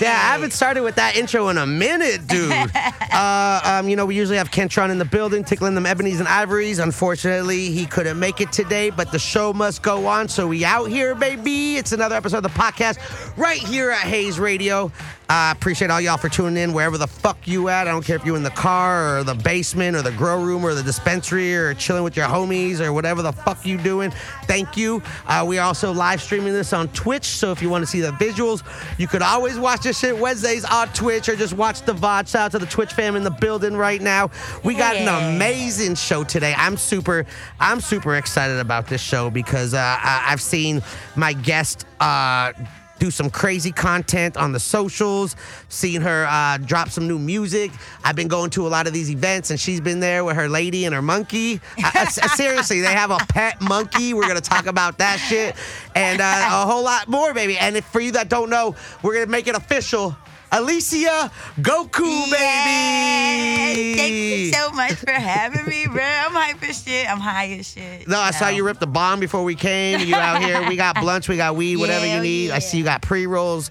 Yeah, I haven't started with that intro in a minute, dude. uh, um, you know, we usually have Kentron in the building, tickling them ebonies and ivories. Unfortunately, he couldn't make it today, but the show must go on, so we out here, baby. It's another episode of the podcast right here at Hayes Radio. I appreciate all y'all for tuning in wherever the fuck you at. I don't care if you're in the car or the basement or the grow room or the dispensary or chilling with your homies or whatever the fuck you doing. Thank you. Uh, we are also live streaming this on Twitch, so if you want to see the visuals, you could always watch this shit Wednesdays on Twitch or just watch the VOD. Shout out to the Twitch fam in the building right now. We got an amazing show today. I'm super, I'm super excited about this show because uh, I, I've seen my guest. Uh, do some crazy content on the socials, seen her uh, drop some new music. I've been going to a lot of these events, and she's been there with her lady and her monkey. I- I- seriously, they have a pet monkey. We're gonna talk about that shit and uh, a whole lot more, baby. And if, for you that don't know, we're gonna make it official. Alicia Goku, baby. Thank you so much for having me, bro. I'm hype as shit. I'm high as shit. No, I saw you rip the bomb before we came. You out here. We got blunts, we got weed, whatever you need. I see you got pre rolls.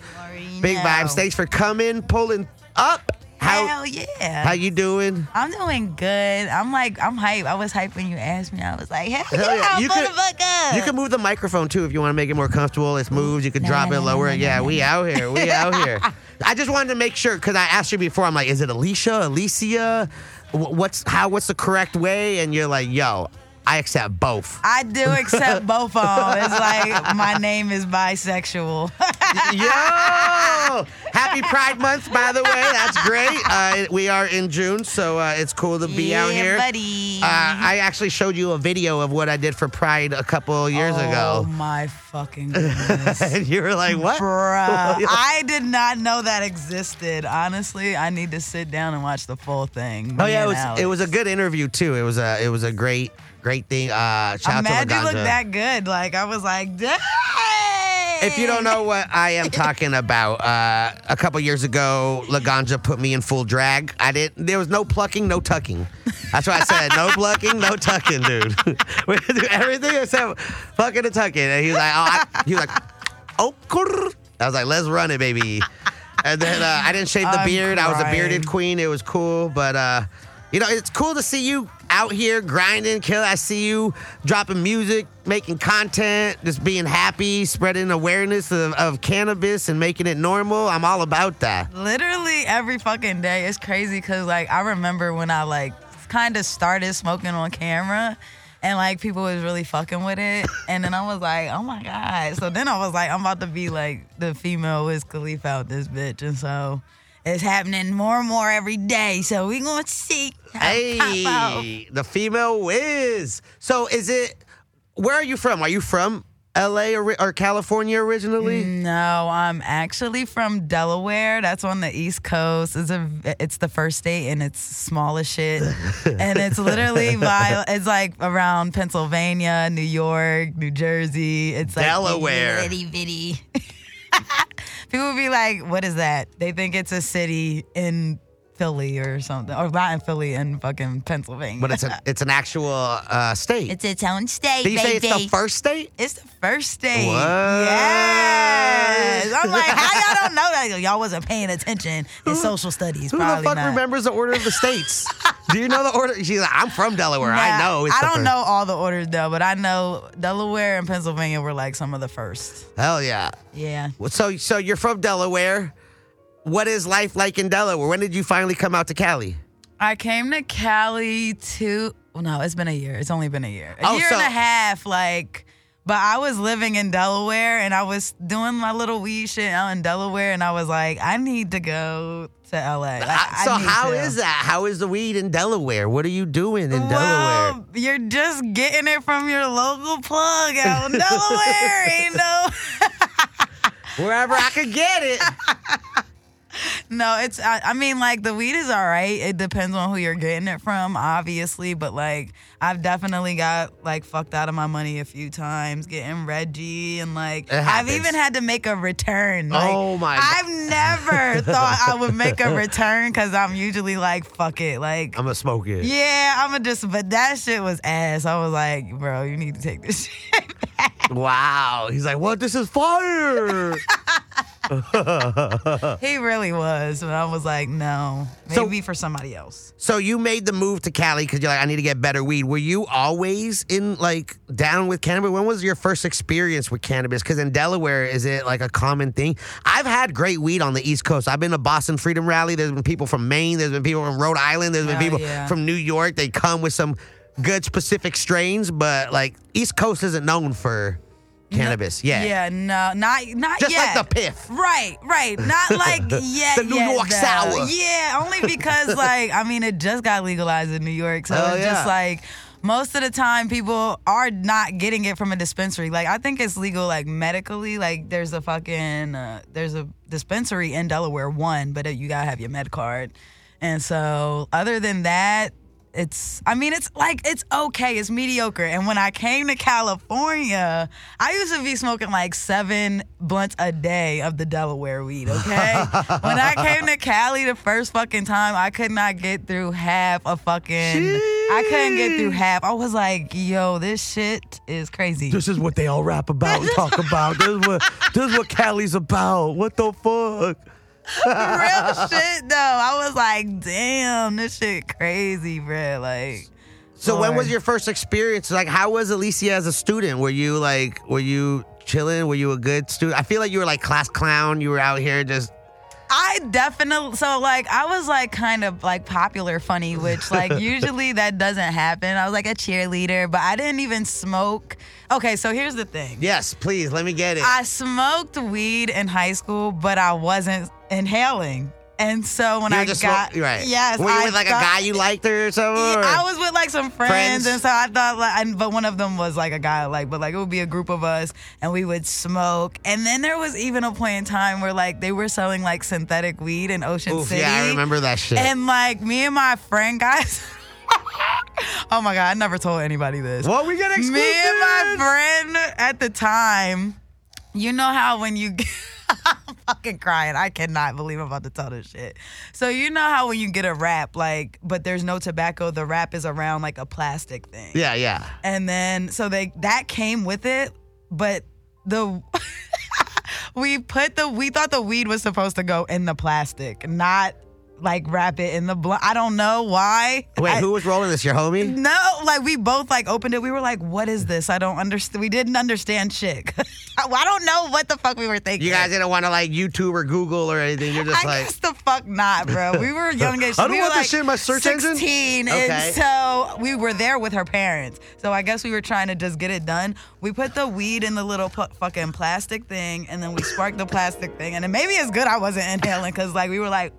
Big vibes. Thanks for coming, pulling up. How Hell yeah. how you doing? I'm doing good. I'm like, I'm hype. I was hype when you asked me. I was like, hell, Hell yeah. yeah, You motherfucker. You can move the microphone too if you want to make it more comfortable. It's moves. You can drop it lower. yeah, we out here. We out here. I just wanted to make sure because I asked you before. I'm like, is it Alicia, Alicia? What's how? What's the correct way? And you're like, yo, I accept both. I do accept both of them. It's like my name is bisexual. Yo! Happy Pride Month, by the way. That's great. Uh, we are in June, so uh, it's cool to be yeah, out here. buddy. Uh, I actually showed you a video of what I did for Pride a couple years Oh ago. Oh my fucking goodness. and you were like, what? Bruh, I did not know that existed. Honestly, I need to sit down and watch the full thing. Oh yeah, it was it was a good interview too. It was a it was a great great thing. Uh, shout I'm out to you look that good. Like I was like, dang. If you don't know what I am talking about, uh, a couple years ago, Laganja put me in full drag. I didn't. There was no plucking, no tucking. That's why I said no plucking, no tucking, dude. we do everything except fucking and tucking. And he was like, oh, I, he was like, oh. I was like, let's run it, baby. And then uh, I didn't shave the I'm beard. I was a crying. bearded queen. It was cool, but uh, you know, it's cool to see you out here grinding, kill. I see you dropping music, making content, just being happy, spreading awareness of, of cannabis and making it normal. I'm all about that. Literally every fucking day. It's crazy because like I remember when I like kind of started smoking on camera. And like people was really fucking with it, and then I was like, "Oh my god!" So then I was like, "I'm about to be like the female Wiz Khalifa out this bitch," and so it's happening more and more every day. So we gonna see. how it pop out. Hey, the female whiz. So is it? Where are you from? Are you from L.A. or, or California originally? No, I'm actually from Delaware. That's on the East Coast. It's a it's the first state and it's small as shit. and it's literally by it's like around Pennsylvania, New York, New Jersey. It's like Delaware. Itty bitty. People be like, what is that? They think it's a city in Philly or something. Or not in Philly in fucking Pennsylvania. But it's an it's an actual uh, state. it's its own state. Did you say it's the first state? It's the first state. What? Yes. I'm like, how y'all don't know that? Y'all wasn't paying attention in social studies. Who the fuck not. remembers the order of the states? Do you know the order? She's like, I'm from Delaware. I know. I don't first. know all the orders though, but I know Delaware and Pennsylvania were like some of the first. Hell yeah. Yeah. Well, So so you're from Delaware. What is life like in Delaware? When did you finally come out to Cali? I came to Cali two. Well, no, it's been a year. It's only been a year. A Oh, year so- and a half. Like, but I was living in Delaware and I was doing my little weed shit out in Delaware, and I was like, I need to go to LA. Like, uh, I so need how to. is that? How is the weed in Delaware? What are you doing in Delaware? You're just getting it from your local plug out in Delaware. Ain't no. Wherever I could get it. No, it's. I, I mean, like the weed is all right. It depends on who you're getting it from, obviously. But like, I've definitely got like fucked out of my money a few times getting Reggie, and like, I've even had to make a return. Like, Oh, my God. I've never thought I would make a return because I'm usually like, fuck it, like. I'm gonna smoke it. yeah, I'm gonna just, but that shit was ass. I was like, bro, you need to take this shit back. Wow. He's like, what? This is fire. He really was, but I was like, no, So- maybe for somebody else. so you made the move to Cali because you're like, I need to get better weed. Were you always in like down with cannabis? When was your first experience with cannabis? Because in Delaware, is it like a common thing? I've had great weed on the East Coast. I've been to Boston Freedom Rally. There's been people from Maine. There's been people from Rhode Island. There's been people yeah. from New York. They come with some good specific strains, but like East Coast isn't known for cannabis. Yeah. Yeah, no, not not Just yet. like the piff. Right, right. Not like yet. The New yet, York though. sour. Yeah, only because like I mean it just got legalized in New York, so Oh, it's yeah. just like most of the time people are not getting it from a dispensary. Like I think it's legal like medically. Like there's a fucking uh, there's a dispensary in Delaware one, but you gotta have your med card. And so other than that, it's I mean it's like it's okay, it's mediocre. And when I came to California, I used to be smoking like seven blunts a day of the Delaware weed, okay? when I came to Cali the first fucking time, I could not get through half a fucking I couldn't get through half. I was like, yo, this shit is crazy. This is what they all rap about and talk about. This is what this is what Cali's about. What the fuck? Real shit though. I was like, damn, this shit crazy, bro. Like So when was your first experience? Like, how was Alicia as a student? Were you like, were you chilling? Were you a good student? I feel like you were like class clown. You were out here just. I definitely so like I was like kind of like popular funny, which like usually that doesn't happen. I was like a cheerleader, but I didn't even smoke. Okay, so here's the thing. Yes, please let me get it. I smoked weed in high school, but I wasn't inhaling. And so when you were I just got smoke- right. yes, Were you I with like a guy you liked or something? Or- I was with like some friends, Friends? and so I thought, like, and, but one of them was like a guy I like, but like it would be a group of us, and we would smoke. And then there was even a point in time where like they were selling like synthetic weed in Ocean Oof, City. yeah, I remember that shit. And like me and my friend guys. oh my god, I never told anybody this. what we exclusive? Me and my friend at the time, you know how when you I'm fucking crying. I cannot believe I'm about to tell this shit. So you know how when you get a wrap, like, but there's no tobacco, the wrap is around like a plastic thing. Yeah, yeah. And then so they that came with it, but the we put the we thought the weed was supposed to go in the plastic, not like wrap it in the blunt. I don't know why. Wait, I- who was rolling this? Your homie? no, like we both like opened it. We were like, "What is this? I don't understand." We didn't understand shit. I don't know what the fuck we were thinking. You guys didn't want to like YouTube or Google or anything. You're just I like. guess the fuck not, bro. We were young as I don't we want this like shit in my search engine. 16, Okay. and so we were there with her parents. So I guess we were trying to just get it done. We put the weed in the little pu- fucking plastic thing, and then we sparked the plastic thing. And then maybe it's good I wasn't inhaling because like we were like,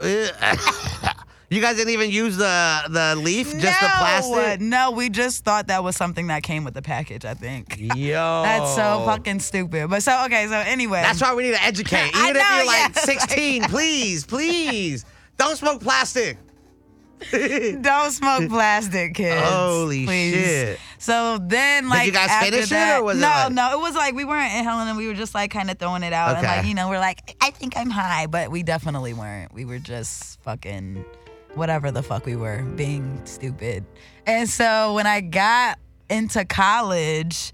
you guys didn't even use the the leaf, just the plastic. no. We just thought that was something that came with the package. I think. Yo, That's so fucking stupid. But so okay, so anyway. That's why we need to educate. I Even if know, you're like yes. 16, please, please, don't smoke plastic. Don't smoke plastic, kids. Holy please. shit. So then, like, you guys after finish it, that, or was it no, like- no, it was like we weren't inhaling and we were just like kind of throwing it out, and Okay. like you know, we're like, I think I'm high, but we definitely weren't. We were just fucking whatever the fuck we were, being stupid. And so when I got into college.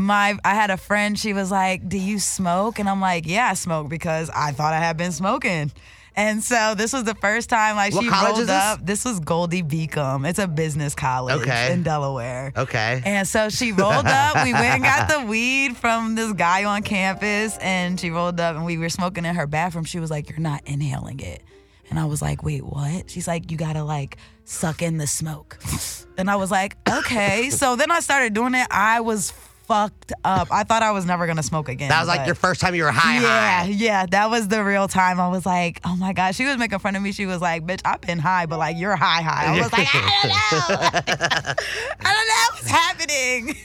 My, I had a friend. She was like, "Do you smoke?" And I'm like, "Yeah, I smoke because I thought I had been smoking." And so this was the first time like What she rolled is this? up. This was Goldey-Beacom. It's a business college Okay. in Delaware. Okay. And so she rolled up. We went and got the weed from this guy on campus, and she rolled up, and we were smoking in her bathroom. She was like, "You're not inhaling it," and I was like, "Wait, what?" She's like, "You gotta like suck in the smoke," and I was like, "Okay." So then I started doing it. I was fucked up. I thought I was never gonna smoke again. that was like your first time you were high, yeah, high. yeah, that was the real time. I was like, oh my god, she was making fun of me. She was like, bitch, I've been high, but like you're high, high. I was like, I don't know, I don't know what's happening.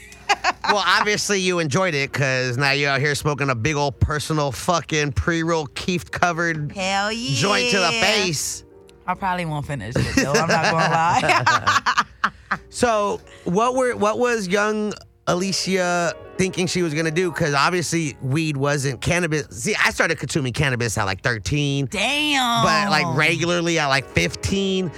well, obviously you enjoyed it because now you're out here smoking a big old personal fucking pre-roll keef covered Hell yeah. joint to the face. I probably won't finish it though. I'm not gonna lie. So, what were what was young Alicia thinking she was gonna do? Because obviously weed wasn't cannabis. See, I started consuming cannabis at like 13, Damn. but like regularly at like 15.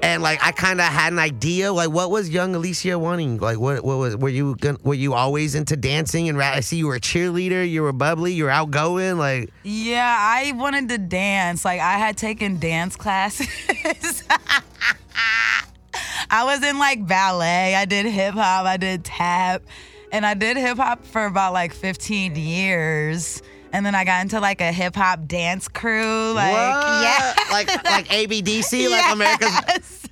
And like I kind of had an idea, like what was young Alicia wanting? Like what what was were you gonna, were you always into dancing? And ra- I see you were a cheerleader, you were bubbly, you were outgoing. Like Yeah, I wanted to dance. Like I had taken dance classes. I was in like ballet. I did hip hop. I did tap, and I did hip hop for about like 15 years. And then I got into like a hip hop dance crew. Like what? yeah, like like ABDC, like America's.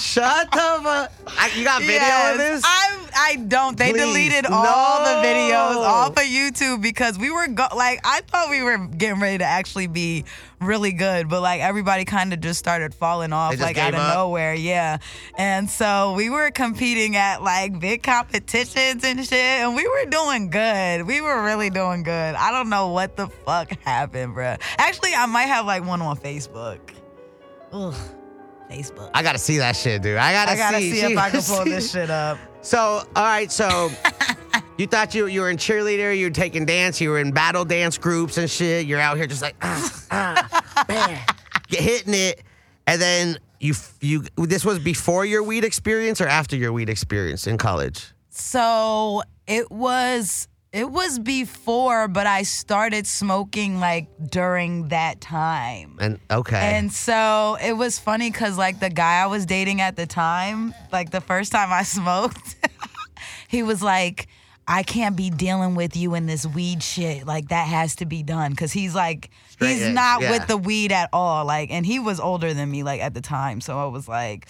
Shut! I- You got video Yes. of this? I I don't. They Please. deleted all the videos off of YouTube because we were go- like I thought we were getting ready to actually be really good, but like everybody kind of just started falling off like out of up? nowhere. Yeah, and so we were competing at like big competitions and shit, and we were doing good. We were really doing good. I don't know what the fuck happened, bruh. Actually, I might have like one on Facebook. Ugh, Facebook. I gotta see that shit, dude. I gotta, I gotta see, if I can pull see- this shit up. So, all right, so you thought you you were in cheerleader, you were taking dance, you were in battle dance groups and shit. You're out here just like ah, ah, bam, get hitting it, and then you you. This was before your weed experience or after your weed experience in college? So it was it was before, but I started smoking like during that time. And okay, And so it was funny because like the guy I was dating at the time, like the first time I smoked, he was like, I can't be dealing with you in this weed shit. Like that has to be done. Cause he's like, Straight he's edge, not yeah. with the weed at all. Like, and he was older than me like at the time. So I was like,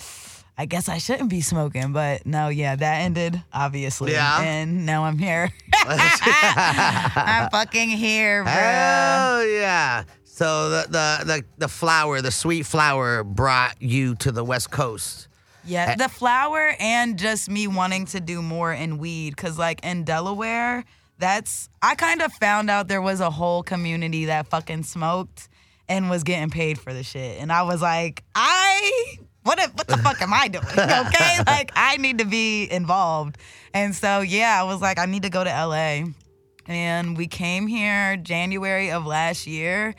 I guess I shouldn't be smoking. But no, yeah, that ended, obviously. Yeah. And now I'm here. I'm fucking here, bro. Oh yeah. So the, the the the flower, the sweet flower, brought you to the West Coast. Yeah, the flower and just me wanting to do more in weed cuz like in Delaware, that's I kind of found out there was a whole community that fucking smoked and was getting paid for the shit. And I was like, I what if, what the fuck am I doing? Okay? Like I need to be involved. And so yeah, I was like I need to go to LA. And we came here January of last year.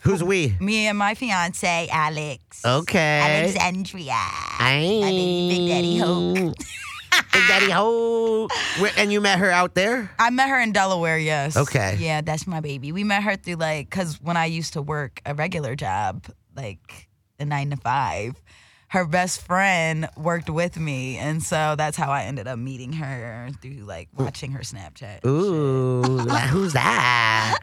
Who's we? Me and my fiance Alex. Okay. Alexandria. I Big Daddy Hoke. Big Daddy Ho. Where- And you met her out there? I met her in Delaware, yes. Okay. Yeah, that's my baby. We met her through like, cause when I used to work a regular job, like a nine to five, her best friend worked with me, and so that's how I ended up meeting her through like watching her Snapchat. Ooh, who's that?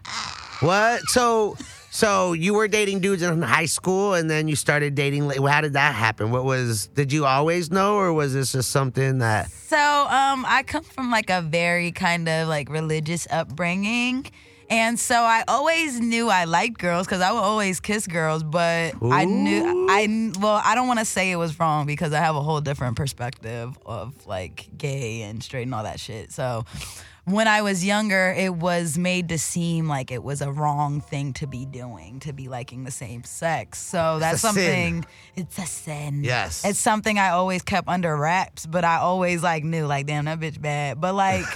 What? So, so you were dating dudes in high school, and then you started dating. la- How did that happen? What was? Did you always know, or was this just something that? So, um, I come from like a very kind of like religious upbringing. And so I always knew I liked girls because I would always kiss girls, but I knew I well I don't want to say it was wrong because I have a whole different perspective of like gay and straight and all that shit. So when I was younger, it was made to seem like it was a wrong thing to be doing, to be liking the same sex. So that's a sin. something. It's a sin. Yes. It's something I always kept under wraps, but I always like knew, like, damn, that bitch bad. But like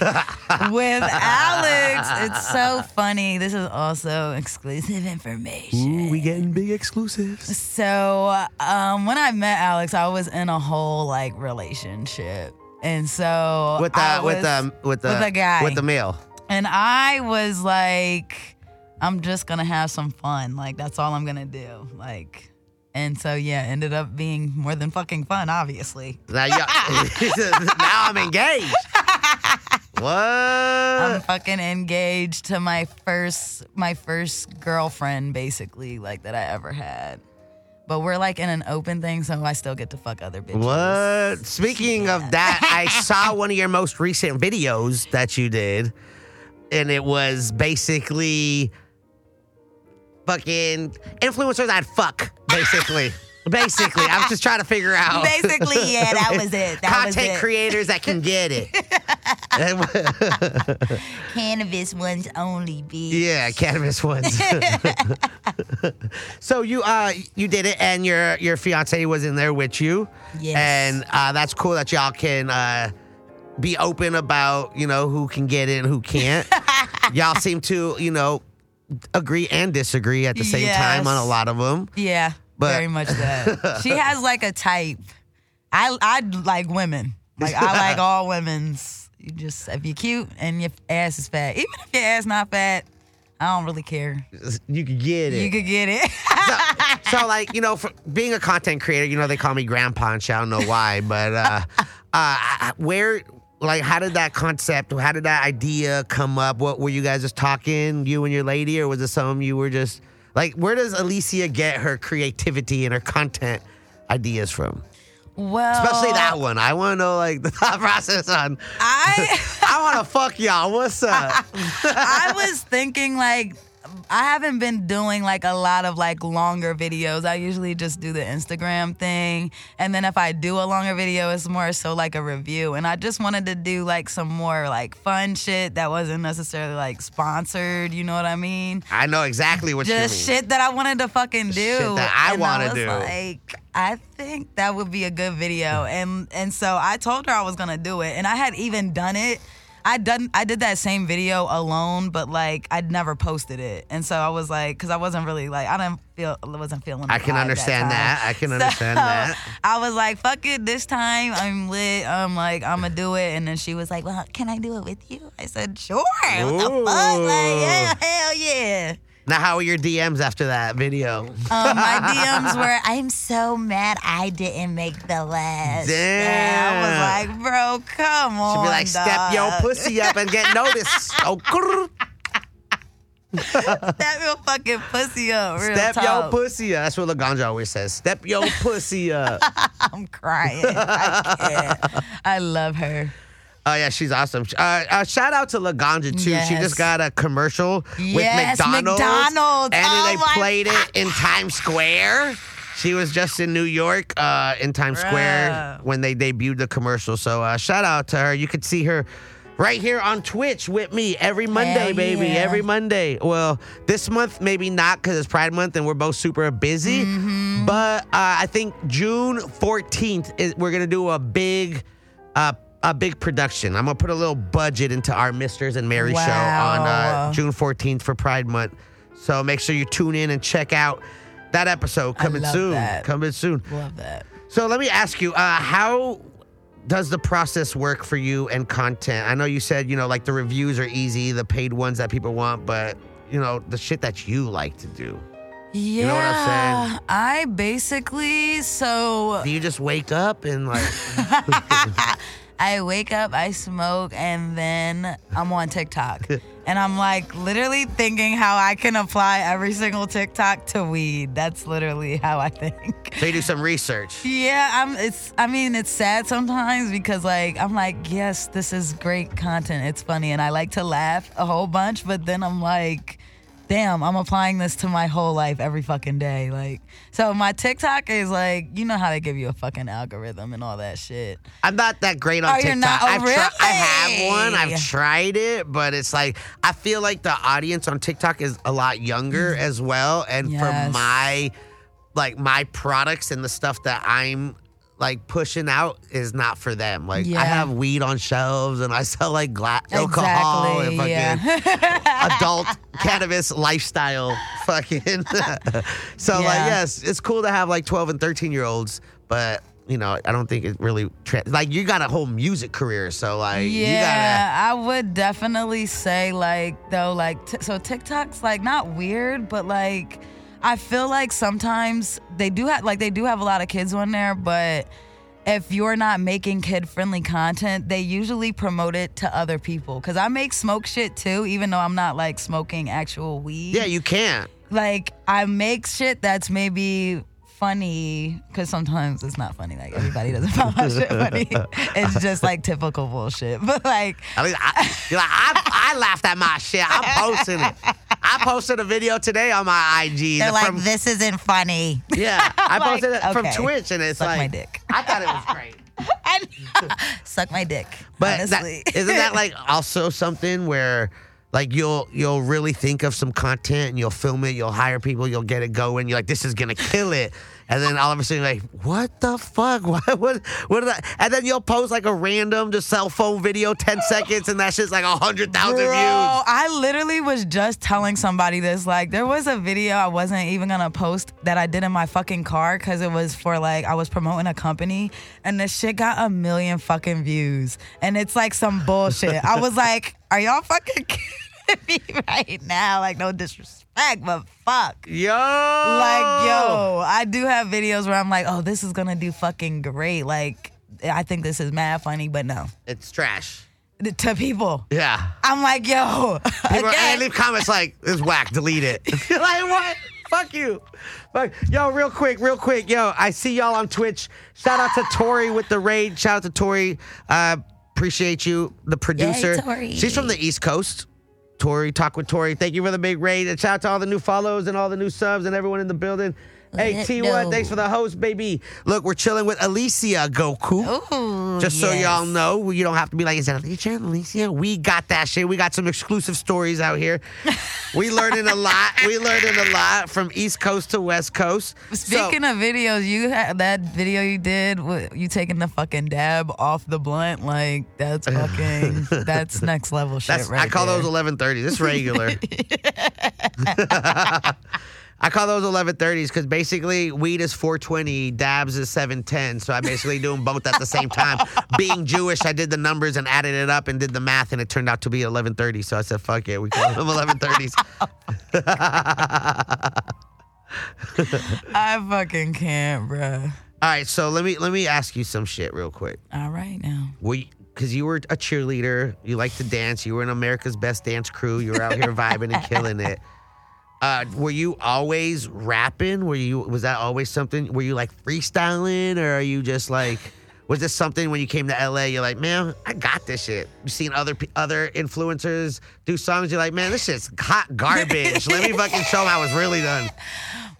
with Alex, it's so funny. This is also exclusive information. Ooh, we getting big exclusives. So um, when I met Alex, I was in a whole like relationship, and so With the I with the with the with a guy. with the male. and I was like, I'm just gonna have some fun. Like that's all I'm gonna do. Like, and so yeah, ended up being more than fucking fun, obviously. Now, now I'm engaged. What? I'm fucking engaged to my first my first girlfriend, basically, like that I ever had. But we're like in an open thing, so I still get to fuck other bitches. What? Speaking of that, I saw one of your most recent videos that you did, and it was basically fucking influencers I'd fuck, basically. Basically, I was just trying to figure out. Basically, yeah, that was it. That was Content it. creators that can get it. Cannabis ones only, bitch. yeah, cannabis ones. so you uh you did it, and your your fiance was in there with you. Yes. And uh, that's cool that y'all can uh, be open about you know who can get in, who can't. y'all seem to you know agree and disagree at the same time on a lot of them. Yeah, But- very much that. she has like a type. I I like women. Like I like all women's. You just if you're cute and your ass is fat, even if your ass not fat, I don't really care. You could get it. You could get it. so like you know for being a content creator you know they call me grandpa and shit, i don't know why but uh uh where like how did that concept how did that idea come up what were you guys just talking you and your lady or was it something you were just like where does alicia get her creativity and her content ideas from well, especially that one. I want to know like the thought process on I i want to fuck y'all. What's up? I was thinking like I haven't been doing like a lot of like longer videos. I usually just do the Instagram thing. And then if I do a longer video, it's more so like a review. And I just wanted to do like some more like fun shit that wasn't necessarily like sponsored, you know what I mean? i know exactly what Just you mean shit that I wanted to fucking do. Shit that I wanna do. Like, I think that would be a good video. And and so I told her I was gonna do it. And I had even done it. I done I did that same video alone, but like I'd never posted it. And so I was like, because I wasn't really like I didn't feel wasn't feeling. I can understand time. that. I can So, understand that. I was like, fuck it, this time I'm lit. I'm like, I'm gonna do it. And then she was like, Well, can I do it with you? I said, Sure. What the fuck? Like, yeah, hell yeah. Now how are your dms after that video Um, my DMs were, I'm so mad I didn't make the list. Damn. I was like, bro, come on. Should be like, step your pussy up and get noticed. Oh. Step your fucking pussy up. Real step your pussy up. That's what Laganja always says. Step your pussy up. I'm crying. I can't. I love her. Oh yeah, she's awesome. Uh, uh, shout out to Laganja too. She just got a commercial Yes, with McDonald's, McDonald's. and Oh they played it in Times Square. She was just in New York, uh, in Times Square when they debuted the commercial. So uh, shout out to her. You could see her right here on Twitch with me every Monday, baby. yeah. Every Monday. Well, this month maybe not because it's Pride Month and we're both super busy. Mm-hmm. But uh, I think June 14th is we're gonna do a big. Uh, a big production. I'm gonna put a little budget into our Misters and Mary show on uh, June 14th for Pride Month. So make sure you tune in and check out that episode coming soon. that. Coming soon. Love that. So let me ask you, uh, how does the process work for you and content? I know you said, you know, like the reviews are easy, the paid ones that people want, but you know, the shit that you like to do. Yeah. You know what I'm saying? I basically, so Do you just wake up and like I wake up, I smoke, and then I'm on TikTok. and I'm like literally thinking how I can apply every single TikTok to weed. That's literally how I think. so you do some research? Yeah, I'm it's I mean, it's sad sometimes because like I'm like, yes, this is great content. It's funny and I like to laugh a whole bunch, but then I'm like, damn, I'm applying this to my whole life every fucking day. Like so my TikTok is like, you know how they give you a fucking algorithm and all that shit. I'm not that great on Oh, TikTok. you're not? Oh, I've tri- I have one. I've tried it, but it's like I feel like the audience on TikTok is a lot younger as well, and for Mm. My like my products and the stuff that I'm like pushing out is not for them. Like I have weed on shelves and I sell like gla- alcohol and fucking yeah. adult cannabis lifestyle fucking so like yes it's cool to have like 12 and 13 year olds but you know i don't think it really tra- like you got a whole music career so like you Yeah, I would definitely say like though like t- so TikTok's like not weird, but like I feel like sometimes they do have like they do have a lot of kids on there, but if you're not making kid friendly content, they usually promote it to other people. Cause I make smoke shit too, even though I'm not like smoking actual weed. yeah you can't like I make shit that's maybe funny because sometimes it's not funny. Like everybody doesn't find my shit funny. It's just like typical bullshit. But like I mean, I, you're like, I, I laughed at my shit. I'm posting it. I posted a video today on my IG. They're like, from- this isn't funny. yeah, I like, posted it from okay. Twitch, and it's Suck like my dick. I thought it was great. And suck my dick. But that, isn't that like also something where like you'll you'll really think of some content and you'll film it, you'll hire people, you'll get it going, you're like, this is gonna kill it. And then all of a sudden you're like, what the fuck? What what what did I and then you'll post like a random just cell phone video, 10 seconds, and that shit's like a hundred thousand views. I literally was just telling somebody this. Like, there was a video I wasn't even gonna post that I did in my fucking car because it was for like I was promoting a company, and this shit got a million fucking views, and it's like some bullshit. I was like, are y'all fucking kidding me right now? Like, no disrespect, but fuck. Yo. Like, yo, I do have videos where I'm like, oh, this is gonna do fucking great. Like, I think this is mad funny, but no. It's trash. To people, Yeah. I'm like, yo, People and again, they leave comments like, "This is whack, delete it." like what? Fuck you. Fuck. Yo, real quick, real quick. Yo, I see y'all on Twitch. Shout out to Tori with the raid. Shout out to Tori. Uh, appreciate you, the producer. Tori. She's from the East Coast. Tori, talk with Tori. Thank you for the big raid. And shout out to all the new follows and all the new subs and everyone in the building. Hey, T1, know. thanks for the host, baby. Look, we're chilling with Alicia Goku. Ooh, Just so yes. y'all know, you don't have to be like, is that Alicia? Alicia? We got that shit. We got some exclusive stories out here. we learning a lot. We learning a lot from East Coast to West Coast. Speaking of videos, you had that video you did, you taking the fucking dab off the blunt, like that's fucking, that's next level shit, right? I call there. those 1130s. It's regular. I call those 1130s because basically weed is 420, dabs is 710. So I basically do them both at the same time. Being Jewish, I did the numbers and added it up and did the math, and it turned out to be 1130. So I said, fuck it, we call them 1130s. I fucking can't, bruh. All right, so let me let me ask you some shit real quick. All right now. We because you were a cheerleader, you like to dance, you were in America's Best Dance Crew, you were out here vibing and killing it. Uh, were you always rapping? Were you was that always something? Were you like freestyling, or are you just like? Was this something when you came to LA? You're like, man, I got this shit. You seen other other influencers do songs? You're like, man, this shit's hot garbage. Let me fucking show them how it's really done.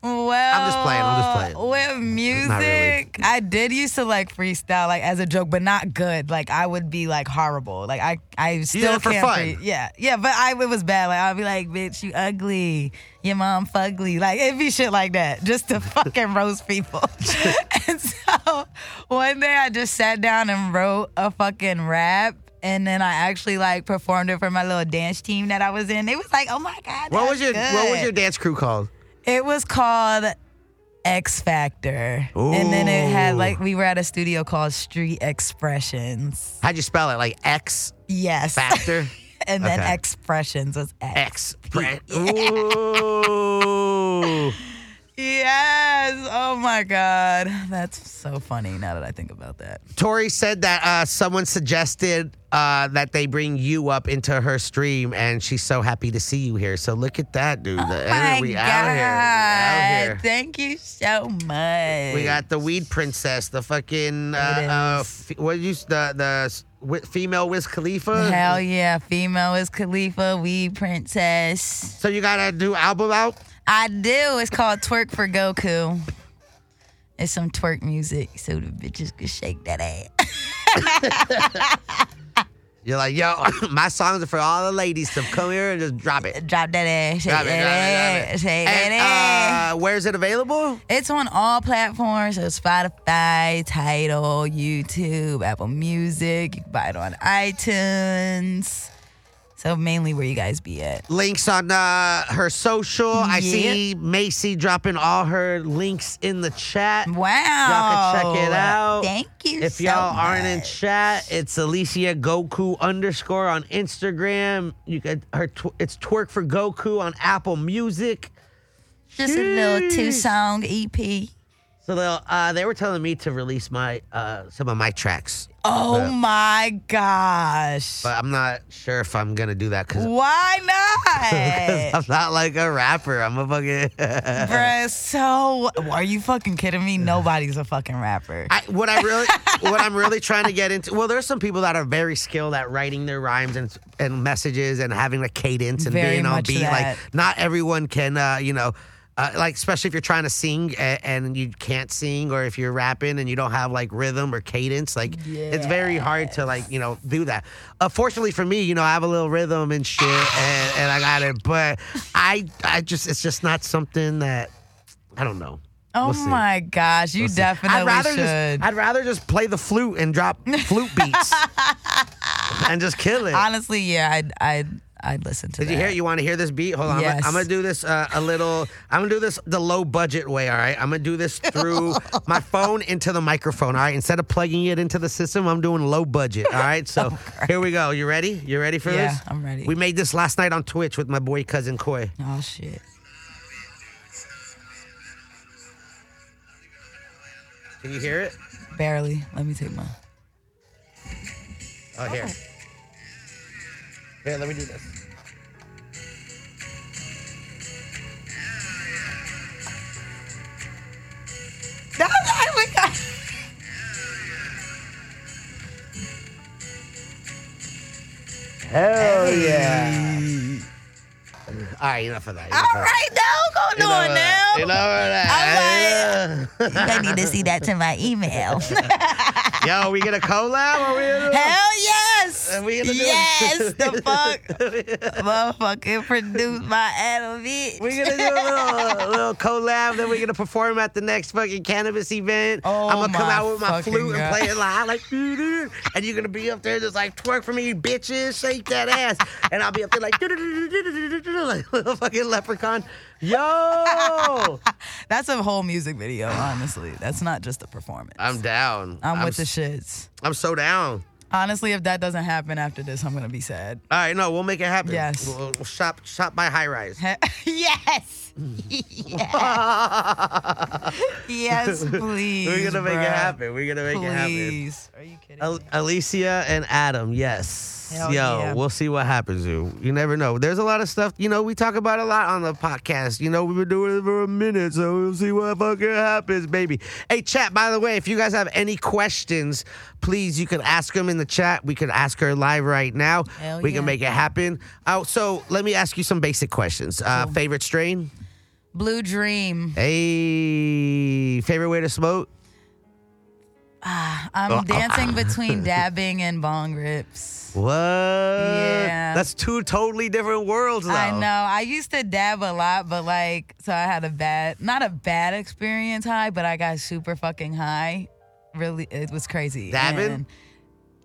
Well, I'm just playing, I'm just playing. With music, really. I did used to like freestyle, like as a joke, but not good. Like I would be like horrible. Like I, I still it for can't. fun. free- yeah, yeah, but I it was bad. Like I'd be like, bitch, you ugly. Your mom fugly. Like it'd be shit like that, just to fucking roast people. and so one day I just sat down and wrote a fucking rap. And then I actually like performed it for my little dance team that I was in. They was like, "Oh my god!" What was your What was your dance crew called? It was called X Factor. And then it had like we were at a studio called Street Expressions. How'd you spell it? Like X Yes. Factor. and then Okay. Expressions was X. X. Ooh. Yes. Oh my God. That's so funny now that I think about that. Tori said that uh, someone suggested uh, that they bring you up into her stream, and she's so happy to see you here. So look at that, dude. The- Oh my we God. out here. Out here. Thank you so much. We got the weed princess, the fucking uh, uh, f- what did you the the female Wiz Khalifa. Hell yeah. Female Wiz Khalifa, we princess. So you got a new album out? I do. It's called Twerk for Goku. It's some twerk music, so the bitches can shake that ass. You're like, yo, my songs are for all the ladies to come here and just drop it. Drop that ass, shake Drop it, that drop it, ass, drop it. shake that ass. uh, where's it available? It's on all platforms, so Spotify, Tidal, YouTube, Apple Music. You can buy it on iTunes. So mainly where you guys be at. Links on uh, her social. I see Macy dropping all her links in the chat. Wow. Y'all can check it out. Thank you If so y'all aren't in chat, it's Alicia Goku underscore on Instagram. You could her tw- it's twerk for Goku on Apple Music. Just a little two song EP. So they'll, uh, they were telling me to release my uh, some of my tracks, Oh Yeah. my gosh. but I'm not sure if I'm gonna do that because Why not? I'm not? not like a rapper. I'm a fucking. Bruh, so are you fucking kidding me? Nobody's a fucking rapper. I, what I really, what I'm really trying to get into. Well, there's some people that are very skilled at writing their rhymes and and messages and having a cadence and Very being on beat. that. Like not everyone can, uh, you know. Uh, like especially if you're trying to sing and, and you can't sing, or if you're rapping and you don't have like rhythm or cadence, like it's very hard to like you know do that. Uh, fortunately for me, you know I have a little rhythm and shit, and, and I got it. But I I just it's just not something that I don't know. oh We'll my gosh, you We'll definitely I'd rather should. Just, I'd rather just play the flute and drop flute beats and just kill it. Honestly, yeah, I'd I'd I'd listen to Did that. you hear? You want to hear this beat? Hold on. Yes. I'm, gonna, do this uh, a little. I'm gonna do this the low budget way. All right. I'm gonna do this through my phone into the microphone. All right. Instead of plugging it into the system, I'm doing low budget. All right. So here we go. You ready? You ready for Oh, Yeah, this? I'm ready. We made this last night on Twitch with my boy cousin Koi. Oh shit. Can you hear it? Barely. Let me take my. Oh, here. Here, let me do this. No, no, oh we got. Hell yeah. All right, enough of that. All right, now go on now. Enough of that. I need to see that to my email. Yo, we get a collab? Or we Hell yes. Are we gonna do it? yes. The fuck. Motherfucking produce my Adam beat. We're gonna do a little, a little collab. Then we're gonna perform at the next fucking cannabis event. Oh I'm gonna come out with my flute and play it live, like, and you're gonna be up there just like twerk for me, bitches, shake that ass, and I'll be up there like, like little fucking leprechaun. Yo, That's a whole music video, honestly. That's not just a performance. I'm down. I'm with the shits. I'm so down. Honestly, if that doesn't happen after this, I'm gonna be sad. All right, no, we'll make it happen. Yes. We'll, we'll shop shop by high rise. yes. yes. yes, please. We're gonna make bruh. it happen. We're gonna make it happen. Please. Are you kidding? Al- me? Alicia and Adam, yes. Hell Yo, yeah. we'll see what happens. You. you never know. There's a lot of stuff, you know, we talk about a lot on the podcast. You know, we've been doing it for a minute, so we'll see what fucking happens, baby. Hey, chat, by the way, if you guys have any questions, please, you can ask them in the chat. We can ask her live right now. Hell we yeah. can make it happen. Oh, so let me ask you some basic questions. Uh, favorite strain? Blue Dream. Hey, favorite way to smoke? Ah, I'm oh, ah, dancing ah. between dabbing and bong rips. What? Yeah. That's two totally different worlds, though. I know. I used to dab a lot, but like, so I had a bad, not a bad experience high, but I got super fucking high. Really, it was crazy. Dabbing? And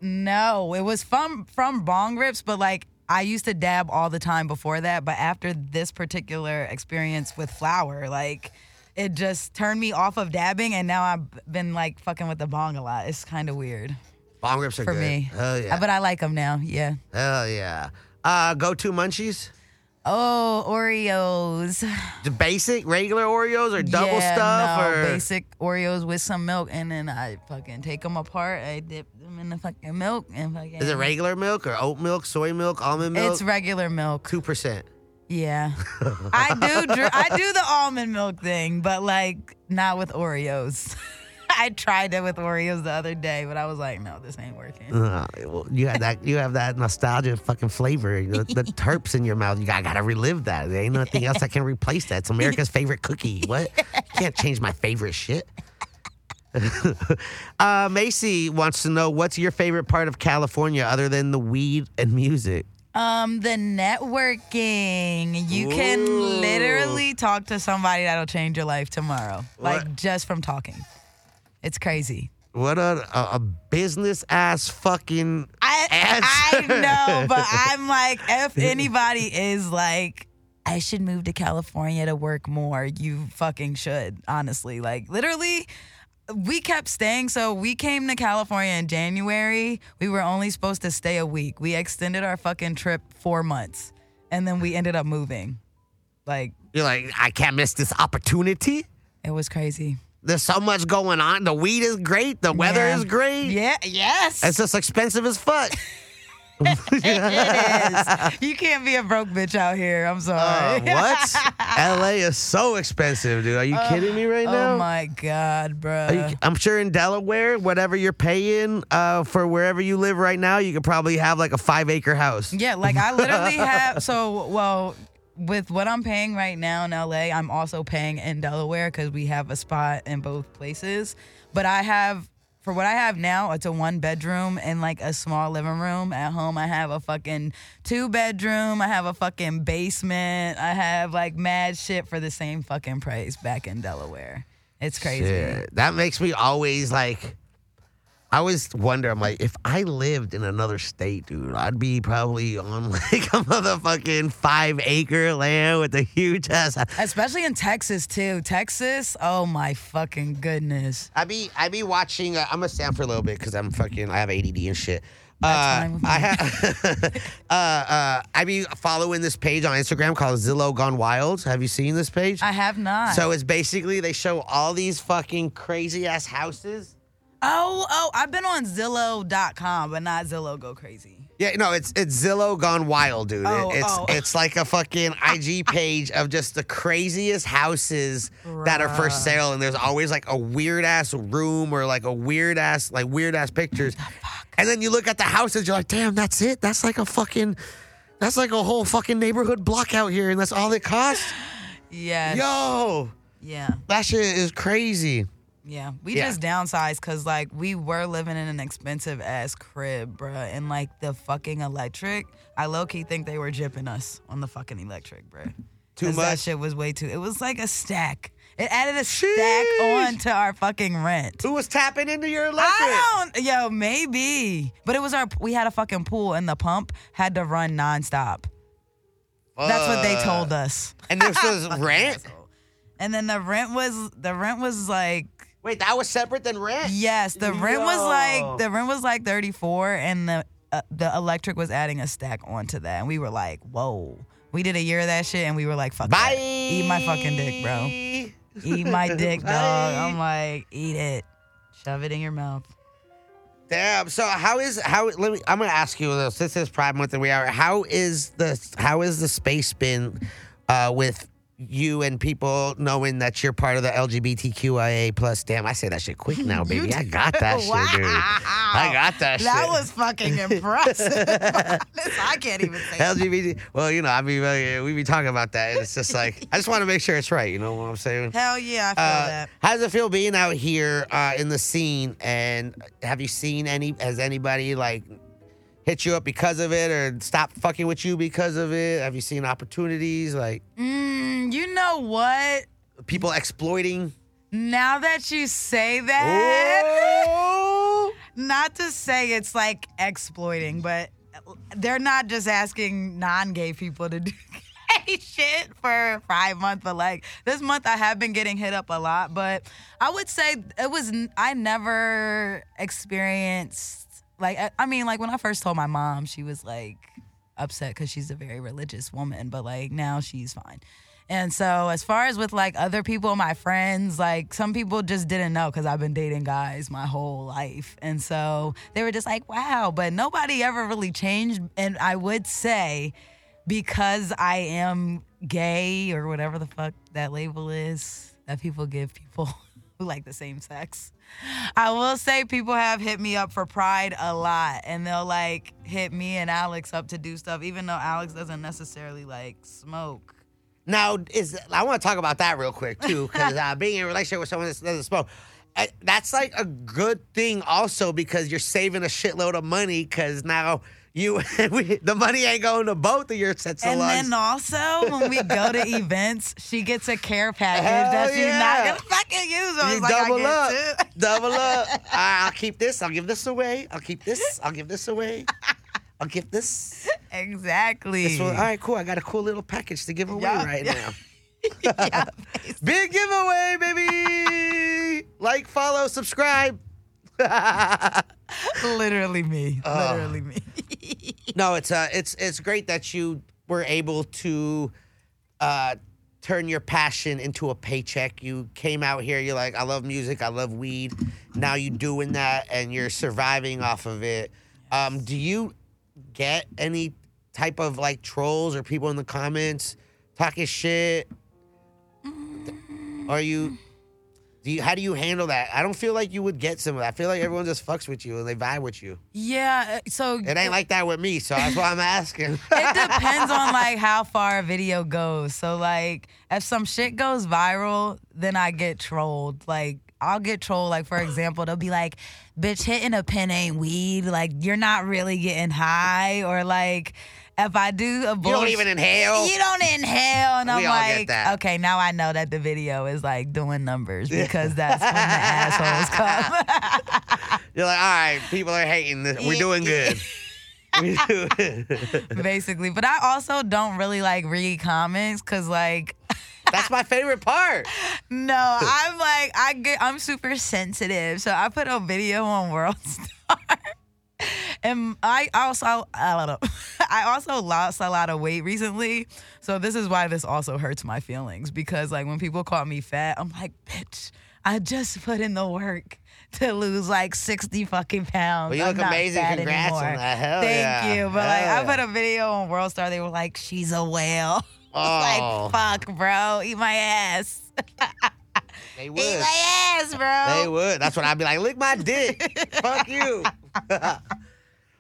no, it was from from bong rips, but like I used to dab all the time before that. But after this particular experience with flower, like it just turned me off of dabbing, and now I've been like fucking with the bong a lot. It's kind of weird Bong rips are for good. me. Hell yeah. But I like them now. Yeah. Hell yeah. Uh, go to munchies? Oh, Oreos. The basic, regular Oreos or double yeah, stuff? no, or basic Oreos with some milk, and then I fucking take them apart. I dip them in the fucking milk and fucking. Is it regular milk or oat milk, soy milk, almond milk? It's regular milk. 2%. Yeah, I do. dr- I do the almond milk thing, but like not with Oreos. I tried it with Oreos the other day, but I was like, no, this ain't working. Uh, well, you have that. You have that nostalgia fucking flavor. The, the terps in your mouth. You got, gotta relive that. There ain't nothing else that can replace that. It's America's favorite cookie. What? Can't change my favorite shit. uh, Macy wants to know what's your favorite part of California other than the weed and music. Um, the networking. You can Ooh. literally talk to somebody that'll change your life tomorrow, like just from talking. It's crazy. What a a, a business ass fucking I answer. I know, but I'm like, if anybody is like, I should move to California to work more, you fucking should. Honestly, like literally. We kept staying, so we came to California in January. We were only supposed to stay a week. We extended our fucking trip four months, and then we ended up moving. Like You're like, I can't miss this opportunity. it was crazy. There's so much going on. The weed is great. The weather Yeah. is great. Yeah, yes. It's just expensive as fuck. it is. You can't be a broke bitch out here. I'm Uh, sorry. what? LA is so expensive, dude. Are you kidding me right now? Oh my god, bro. You- I'm sure in Delaware, whatever you're paying uh, for wherever you live right now, you could probably have like a five acre house. Yeah, like I literally have. So, well, with what I'm paying right now in LA, I'm also paying in Delaware because we have a spot in both places. But I have, for what I have now, it's a one bedroom and like a small living room. At home, I have a fucking two bedroom. I have a fucking basement. I have like mad shit for the same fucking price back in Delaware. It's crazy. Shit. That makes me always like. I always wonder. I'm like, if I lived in another state, dude, I'd be probably on like a motherfucking five acre land with a huge ass. Especially in Texas too. Texas, oh my fucking goodness. I be I be watching. Uh, I'm gonna stand for a little bit because I'm fucking. I have ADD and shit. Uh, fine with me. I have. uh, uh, I be following this page on Instagram called Zillow Gone Wild. Have you seen this page? I have not. so it's basically they show all these fucking crazy ass houses. Oh, oh, I've been on Zillow.com, but not Zillow Go Crazy. Yeah, no, it's it's Zillow Gone Wild, dude. Oh, it's oh. it's like a fucking IG page of just the craziest houses that are for sale, and there's always like a weird ass room or like a weird ass like weird ass pictures. And then you look at the houses, you're like, damn, that's it. That's like a fucking, that's like a whole fucking neighborhood block out here, and that's all it costs. Yes. Yo, Yeah. that shit is crazy. Yeah. We Yeah. just downsized because, like, we were living in an expensive ass crib, bruh. And, like, the fucking electric, I low key think they were jipping us on the fucking electric, bruh. Too 'Cause That shit was way too, it was like a stack. It added a stack on to our fucking rent. Who was tapping into your electric? I don't, yo, maybe. But it was our, we had a fucking pool and the pump had to run nonstop. That's what they told us. And this was rent. And then the rent was, the rent was like, Wait, that was separate than rent. yes, the rent was like, the rent was like 34 and the, uh, the electric was adding a stack onto that. And we were like, whoa. We did a year of that shit and we were like, fuck Bye. that. Eat my fucking dick, bro. Eat my dick, dog. I'm like, eat it. Shove it in your mouth. Damn. So how is how? Let me. I'm gonna ask you this. This is Pride Month, and we are. How is the how is the space been uh, with you and people knowing that you're part of the LGBTQIA plus? Damn, I say that shit quick now, baby. I got that shit, dude. I got that, shit. That was fucking impressive. I can't even say that. LGBT. Well, you know, I mean, uh, we be talking about that, and it's just like I just want to make sure it's right. You know what I'm saying? Hell yeah, I feel Uh, that. how does it feel being out here uh, in the scene? And have you seen any? Has anybody like hit you up because of it, or stop fucking with you because of it? Have you seen opportunities like Mm, you know what? people exploiting? Now that you say that, Oh! not to say it's like exploiting, but they're not just asking non-gay people to do gay shit for five months. but like this month I have been getting hit up a lot. But I would say it was I never experienced like I, mean like when I first told my mom, she was like upset because she's a very religious woman, but like now she's fine. And so, as far as with like other people, my friends, like some people just didn't know because I've been dating guys my whole life. And so they were just like, wow, but nobody ever really changed. And I would say, because I am gay or whatever the fuck that label is that people give people who like the same sex. I will say people have hit me up for pride a lot and they'll like hit me and Alex up to do stuff even though Alex doesn't necessarily like smoke. Now, is I want to talk about that real quick too, because uh, being in a relationship with someone that doesn't smoke, uh, that's like a good thing also because you're saving a shitload of money because now you we, the money ain't going to both of your sets of And lungs. then also when we go to events, she gets a care package Hell that she's yeah. not gonna fucking use. I was You like, I double get up, double up. I- I'll keep this. I'll give this away. I'll keep this. I'll give this away. I'll give this. Exactly. this one. All right, cool. I got a cool little package to give away Yeah, right yeah. now. yeah, Big giveaway, baby. like, follow, subscribe. literally me. Oh. Literally me. No, it's uh, it's it's great that you were able to uh, turn your passion into a paycheck. You came out here, you're like, I love music, I love weed. Now you're doing that and you're surviving off of it. Um, do you get any type of like trolls or people in the comments talking shit? Are you do you how do you handle that? I don't feel like you would get some of that. I feel like everyone just fucks with you and they vibe with you. Yeah. uh, So It ain't like that with me, so that's why I'm asking. it depends on like how far a video goes. So like if some shit goes viral, then I get trolled. Like I'll get trolled. Like for example, they'll be like, "Bitch, hitting a pen ain't weed. Like you're not really getting high." Or like if I do a You don't even inhale. You don't inhale, and I'm We get like, okay, now I know that the video is like doing numbers because that's when the assholes come. You're like, all right, people are hating this. We're doing good. We do basically. But I also don't really like read comments because like That's my favorite part. no, I'm like I get I'm super sensitive. So I put a video on World Star. And I also I don't know. I also lost a lot of weight recently. So this is why this also hurts my feelings because like when people call me fat, I'm like, bitch, I just put in the work to lose like 60 fucking pounds. Well, you I'm look amazing. Congrats on that. Hell Thank yeah. you. But like I Hell put a video on World Star, they were like, she's a whale. Oh. like, fuck, bro, eat my ass. They Eat my ass, bro. They would. That's what I'd be like. Lick my dick. Fuck you.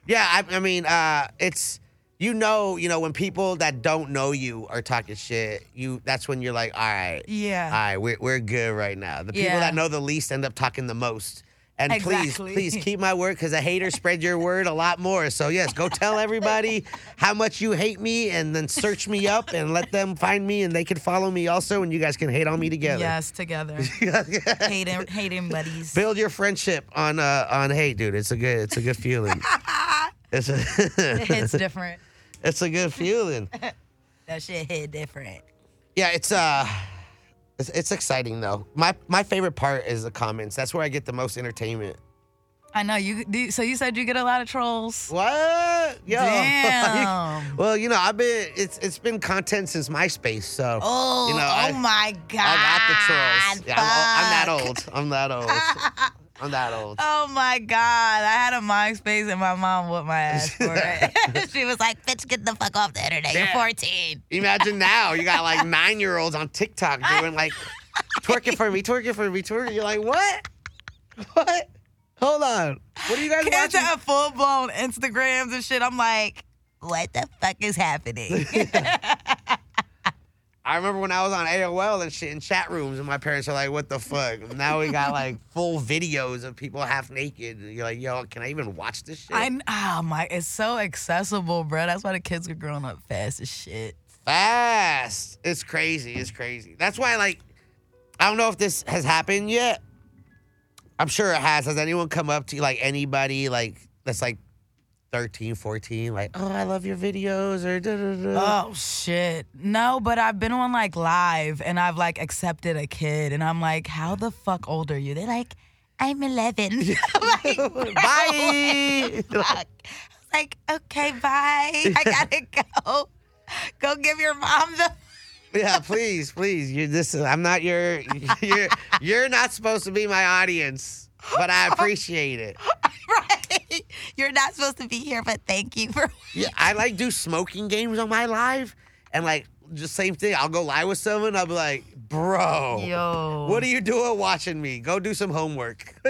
yeah, I, I mean, uh, it's you know, you know, when people that don't know you are talking shit, you that's when you're like, all right, Yeah. all right, we're we're good right now. The people Yeah. that know the least end up talking the most. And Exactly. please, please keep my word because a hater spread your word a lot more. So yes, go tell everybody how much you hate me, and then search me up and let them find me, and they can follow me also, and you guys can hate on me together. Yes, together. hating, hating buddies. Build your friendship on uh on hey dude. It's a good it's a good feeling. it's a It hits different. it's a good feeling. That shit hit different. Yeah, it's uh it's, it's exciting though. My my favorite part is the comments. That's where I get the most entertainment. I know you. do- So you said you get a lot of trolls. What? Yo. Damn. well, you know, I've been it's it's been content since MySpace, so Oh, you know, oh I, my god! I got the trolls. Yeah, I'm, I'm that old. I'm that old. I'm that old. Oh my god! I had a MySpace and my mom whooped my ass for it. she was like, "Bitch, get the fuck off the internet. You're Yeah. 14." Imagine now you got like nine year olds on TikTok doing like twerking for me, twerking for me, twerking. You're like, what? What? Hold on. What are you guys Kids watching? have full blown Instagrams and shit. I'm like, what the fuck is happening? I remember when I was on AOL and shit in chat rooms, and my parents are like, "What the fuck?" Now we got like full videos of people half naked. And you're like, "Yo, can I even watch this shit?" I oh my, it's so accessible, bro. That's why the kids are growing up fast as shit. Fast. It's crazy. It's crazy. That's why, like, I don't know if this has happened yet. I'm sure it has. Has anyone come up to you, like anybody, like that's like 13, 14, like, "Oh, I love your videos," or da da da. Oh shit. No, but I've been on like live and I've like accepted a kid and I'm like, how the fuck old are you? They're like, I'm 11. I'm like, Bye. fuck. Like, okay, bye. I gotta go. Go give your mom the. Yeah, please, please. You this Is, I'm not your you're you're not supposed to be my audience, but I appreciate it. right. You're not supposed to be here, but thank you for. Yeah, I like do smoking games on my live and like just same thing. I'll go live with someone, I'll be like, bro, Yo. what are you doing watching me? Go do some homework.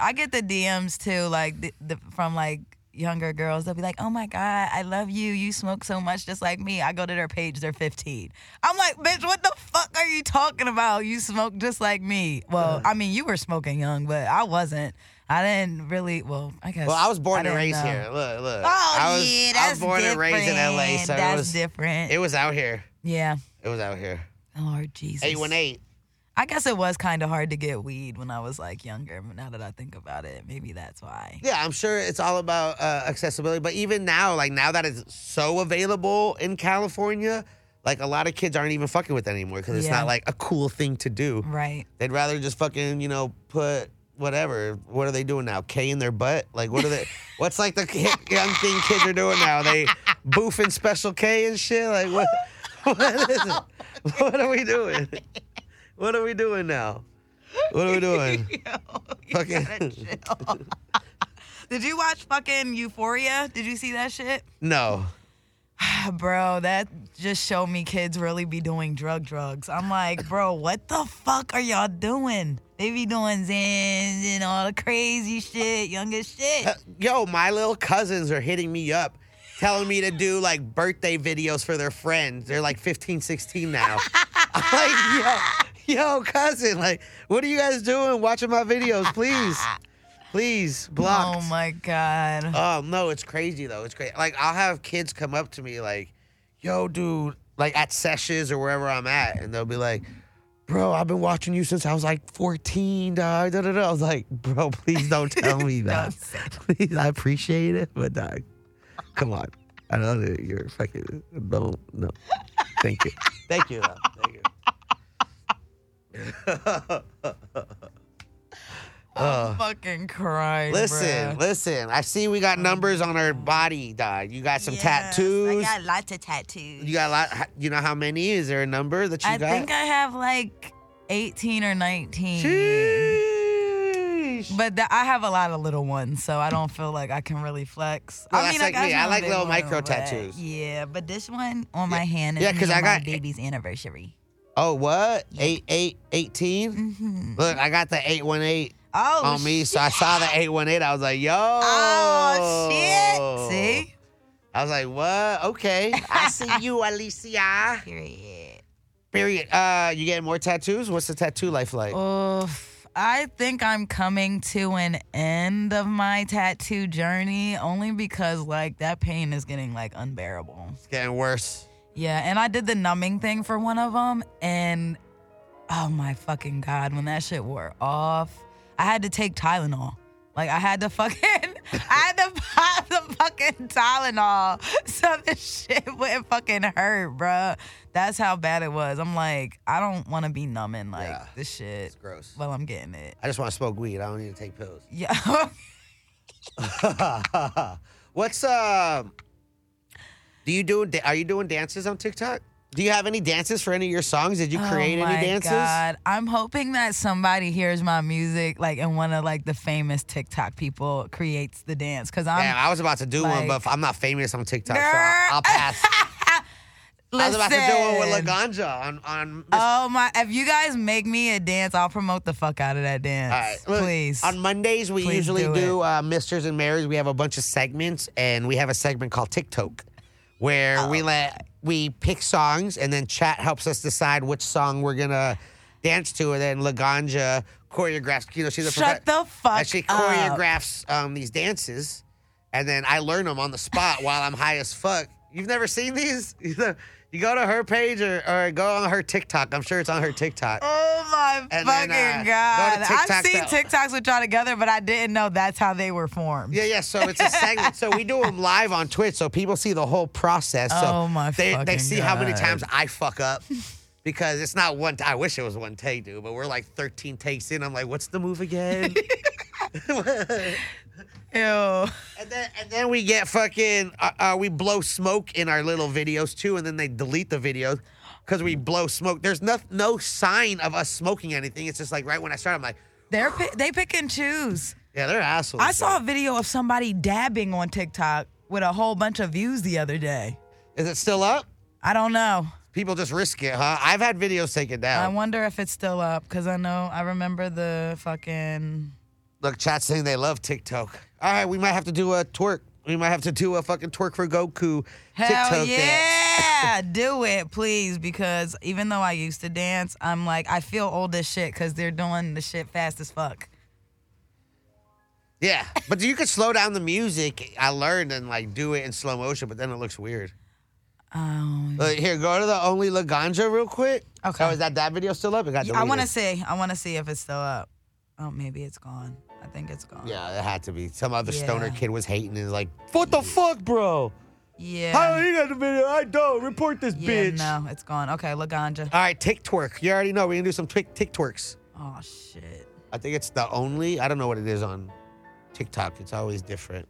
I get the DMs too, like the, the, from like younger girls. They'll be like, "Oh my god, I love you. You smoke so much, just like me." I go to their page. They're 15. I'm like, "Bitch, what the fuck are you talking about? You smoke just like me." Well, I mean, you were smoking young, but I wasn't. I didn't really. Well, I guess. well, I was born and raised know. here. Look, look. Oh I was, yeah, I that's was born and raised in LA, different. so that's it was different. it was out here. yeah. It was out here. Oh, Lord Jesus. 818. I guess it was kind of hard to get weed when I was like younger. But now that I think about it, maybe that's why. Yeah, I'm sure it's all about uh, accessibility. But even now, like now that it's so available in California, like a lot of kids aren't even fucking with it anymore because it's Yeah. not like a cool thing to do. Right. They'd rather just fucking, you know, put whatever. What are they doing now? K in their butt? Like, what are they? what's like the young thing kids are doing now? They boofing special K and shit. Like, what? What is it? what are we doing? What are we doing now? What are we doing? Yo, you Fucking- chill. Did you watch fucking Euphoria? Did you see that shit? No. Bro, that just showed me kids really be doing drug drugs. I'm like, bro, what the fuck are y'all doing? They be doing Xans and all the crazy shit, youngest shit. Uh, Yo, my little cousins are hitting me up, telling me to do like birthday videos for their friends. They're like 15, 16 now. I'm like, yo, yo, cousin, like, what are you guys doing watching my videos? Please, please, block. Oh my god. Oh no, it's crazy though. It's great. Like I'll have kids come up to me like, "Yo, dude," like at sessions or wherever I'm at, and they'll be like, "Bro, I've been watching you since I was like 14, dog." Da, da, da. I was like, "Bro, please don't tell me that. Please, I appreciate it, but dog, come on. I know that you're fucking. Don't no. Thank you. Thank you. Though. I'm uh, fucking crying. Listen, bruh. listen. I see we got oh numbers on our body, dog. You got some Yes, tattoos. I got lots of tattoos. You got a lot. You know how many? Is there a number that you got? I got? think I have like 18 or 19. Sheesh. But th- I have a lot of little ones, so I don't feel like I can really flex. Well, I that's mean, like got me. I some like big little ones, micro but tattoos. Yeah, but this one on my hand is yeah, 'cause I my got- eh, baby's anniversary. Oh, what? Eight, eight, 18? Mhm. Look, I got the 818 Oh, on me, so I saw the 818. I was like, yo. Oh shit! See? I was like, what? Okay. I see you, Alicia. Period. Period. Uh, you getting more tattoos? What's the tattoo life like? Oof. I think I'm coming to an end of my tattoo journey only because like that pain is getting like unbearable. It's getting worse. Yeah, and I did the numbing thing for one of them, and oh my fucking god, when that shit wore off, I had to take Tylenol. Like I had to fucking, I had to pop the fucking Tylenol so the shit wouldn't fucking hurt, bruh. That's how bad it was. I'm like, I don't want to be numbing like Yeah. this shit It's gross. Well, I'm getting it. I just want to smoke weed. I don't need to take pills. Yeah. What's uh? Do you do? Are you doing dances on TikTok? Do you have any dances for any of your songs? Did you create any dances? oh my any dances? God. I'm hoping that somebody hears my music, like, and one of like the famous TikTok people creates the dance. Cause I'm Damn, I was about to do one, but like- I'm not famous on TikTok, so I'll, I'll pass. I was about to do one with Listen. Laganja on on. Miss- Oh my! If you guys make me a dance, I'll promote the fuck out of that dance. All right, look, please. On Mondays, we Please usually do do, uh, Misters and Marys. We have a bunch of segments, and we have a segment called TikTok, where Oh, we let we pick songs, and then chat helps us decide which song we're gonna dance to, and then Laganja choreographs. You know, she's a Shut profe- the fuck and she choreographs um, these dances, and then I learn them on the spot while I'm high as fuck. You've never seen these? You go to her page or, or go on her TikTok. I'm sure it's on her TikTok. Oh my And fucking then, uh, god! I've seen TikToks with y'all together, but I didn't know that's how they were formed. Yeah, yeah. So it's a segment. so we do them live on Twitch, so people see the whole process. So Oh, my they, they fucking see how many times I fuck up. Because it's not one. I wish it was one take, dude. But we're like 13 takes in. I'm like, what's the move again? Ew. and then and then we get fucking. Uh, uh, we blow smoke in our little videos too, and then they delete the videos because we blow smoke. There's no no sign of us smoking anything. It's just like right when I start, I'm like, They're pi- they pick and choose. yeah, they're assholes. I saw a video of somebody dabbing on TikTok with a whole bunch of views the other day. Is it still up? I don't know. People just risk it, huh? I've had videos taken down. I down. wonder if it's still up because I know I remember the fucking. Look, chat saying they love TikTok. All right, we might have to do a twerk. We might have to do a fucking twerk for Goku Hell TikTok dance. yeah, do it, please. Because even though I used to dance, I'm like I feel old as shit because they're doing the shit fast as fuck. Yeah, but you could slow down the music. I learned and like do it in slow motion, but then it looks weird. Um, Look, here, go to the only Laganja real quick. Okay. Oh, is that that video still up? It got I want to see. I want to see if it's still up. Oh, maybe it's gone. I think it's gone. Yeah, it had to be. Some other Yeah. stoner kid was hating and is like, "What the fuck, bro? Yeah. How you got the video? I don't report this yeah. bitch." No, it's gone. Okay, Laganja. All right, tick twerk. You already know We're going to do some tick tick twerks. Oh shit. I think it's the only. I don't know what it is on TikTok. It's always different.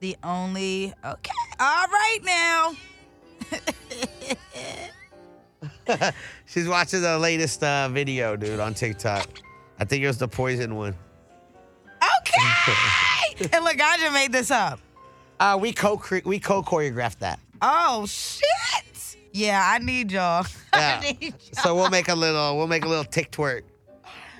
The only. Okay. All right now. She's watching the latest uh, video, dude, on TikTok. I think it was the poison one. And Laganja made this up. Uh, we co we co choreographed that. Oh shit. Yeah, I need y'all. Yeah. I need y'all. So we'll make a little we'll make a little tick twerk.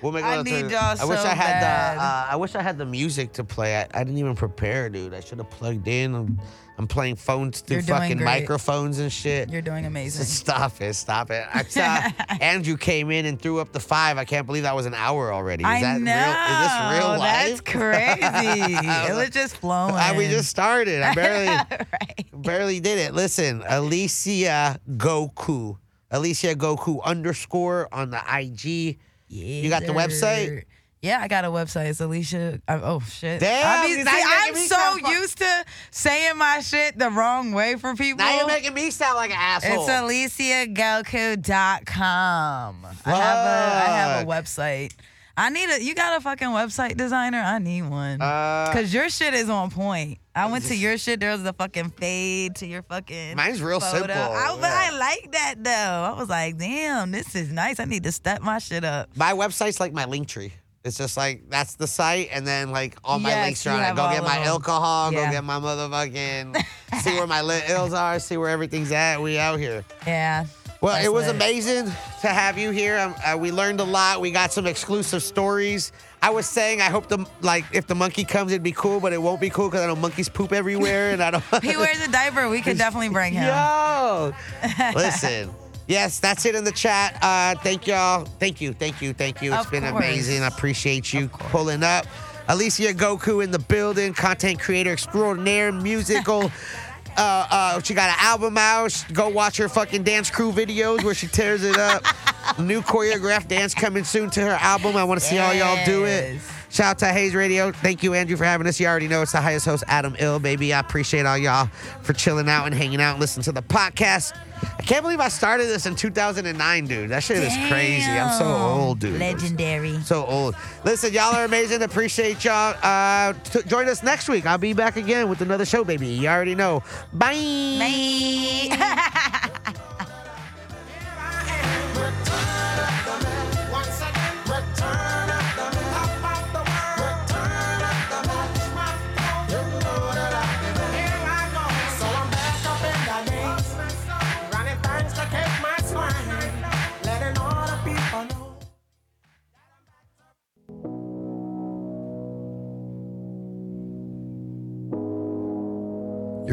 We'll make I need y'all I wish so I had bad. the uh, I wish I had the music to play. I, I didn't even prepare, dude. I should have plugged in. I'm, I'm playing phones through You're doing fucking great. microphones and shit. You're doing amazing. Stop it, stop it. I saw Andrew came in and threw up the five. I can't believe that was an hour already. Is I that know. real? Is this real life? That's crazy. it was just flowing. Uh, we just started. I barely right. barely did it. Listen, Alicia Goku. Alicia Goku underscore on the IG. You got the website? Yeah, I got a website. It's Alicia. I'm, oh shit! Damn, I mean, see, I'm me so used to saying my shit the wrong way for people. Now you're making me sound like an asshole. It's AliciaGoku.com. I have a I have a website. I need a. You got a fucking website designer? I need one. Uh, Cause your shit is on point. I went to your shit. There was a fucking fade to your fucking. Mine's real photo. simple, I, but yeah. I like that though. I was like, damn, this is nice. I need to step my shit up. my website's like my link tree. It's just like that's the site, and then like all my Yes, links are on it. Go get my them. alcohol. Go get my motherfucking. see where my lit ills are. See where everything's at. We out here. Yeah. Well, it was amazing to have you here. Um, uh, we learned a lot. We got some exclusive stories. I was saying, I hope the like if the monkey comes, it'd be cool, but it won't be cool because I know monkeys poop everywhere, and I don't. He wears a diaper. We could definitely bring him. Yo, listen. Yes, that's it in the chat. Uh, thank y'all. Thank you, thank you, thank you. It's Of been course. amazing. I appreciate you pulling up. Alicia Goku in the building, content creator extraordinaire, musical. Uh, uh, she got an album out. Go watch her fucking dance crew videos where she tears it up. New choreographed dance coming soon to her album. I want to see how y'all do it. Shout out to Hayes Radio. Thank you, Andrew, for having us. You already know it's the highest host, Adam Ill, baby. I appreciate all y'all for chilling out and hanging out and listening to the podcast. I can't believe I started this in 2009, dude. That shit is crazy. I'm so old, dude. Legendary. So old. Listen, y'all are amazing. Appreciate y'all. Uh, t- join us next week. I'll be back again with another show, baby. You already know. Bye. Bye.